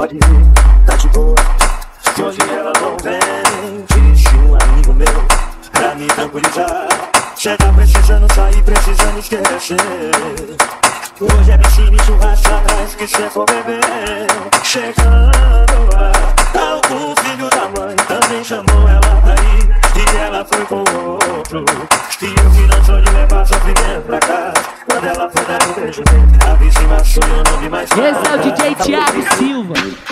pode ir, tá de boa. Se hoje ela não vem, disse um amigo meu, pra me tranquilizar. Chega precisando sair, precisando esquecer. Hoje é piscina e churrasco atrás que cê for beber. Chegando lá, algum filho da mãe também chamou ela pra ir. E ela foi com outro. E eu que não sou de levar sofrimento pra casa. Quando ela foi dar um beijo a vizinha sonhou, não vi mais Esse é o DJ Thiago Silva. Silva.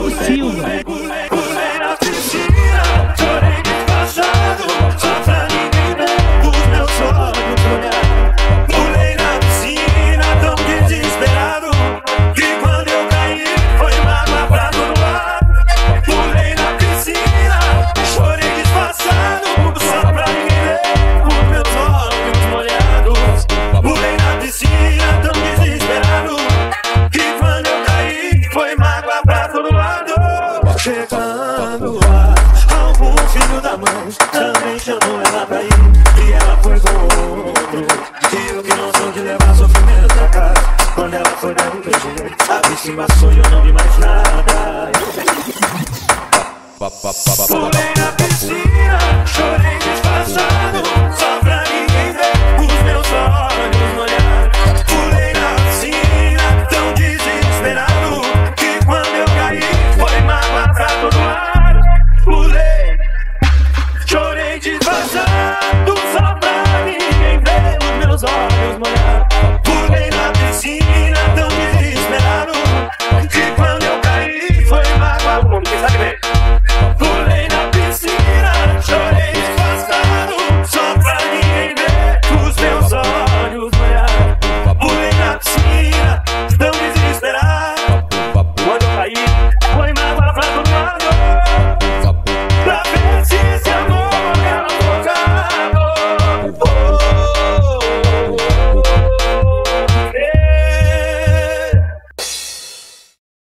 Thiago Silva. Chegando lá, algum filho da mãe também chamou ela pra ir. E ela foi com outro. E eu que não sou de levar sofrimento pra casa. Quando ela foi dar um beijo a vítima sou eu, não vi mais nada.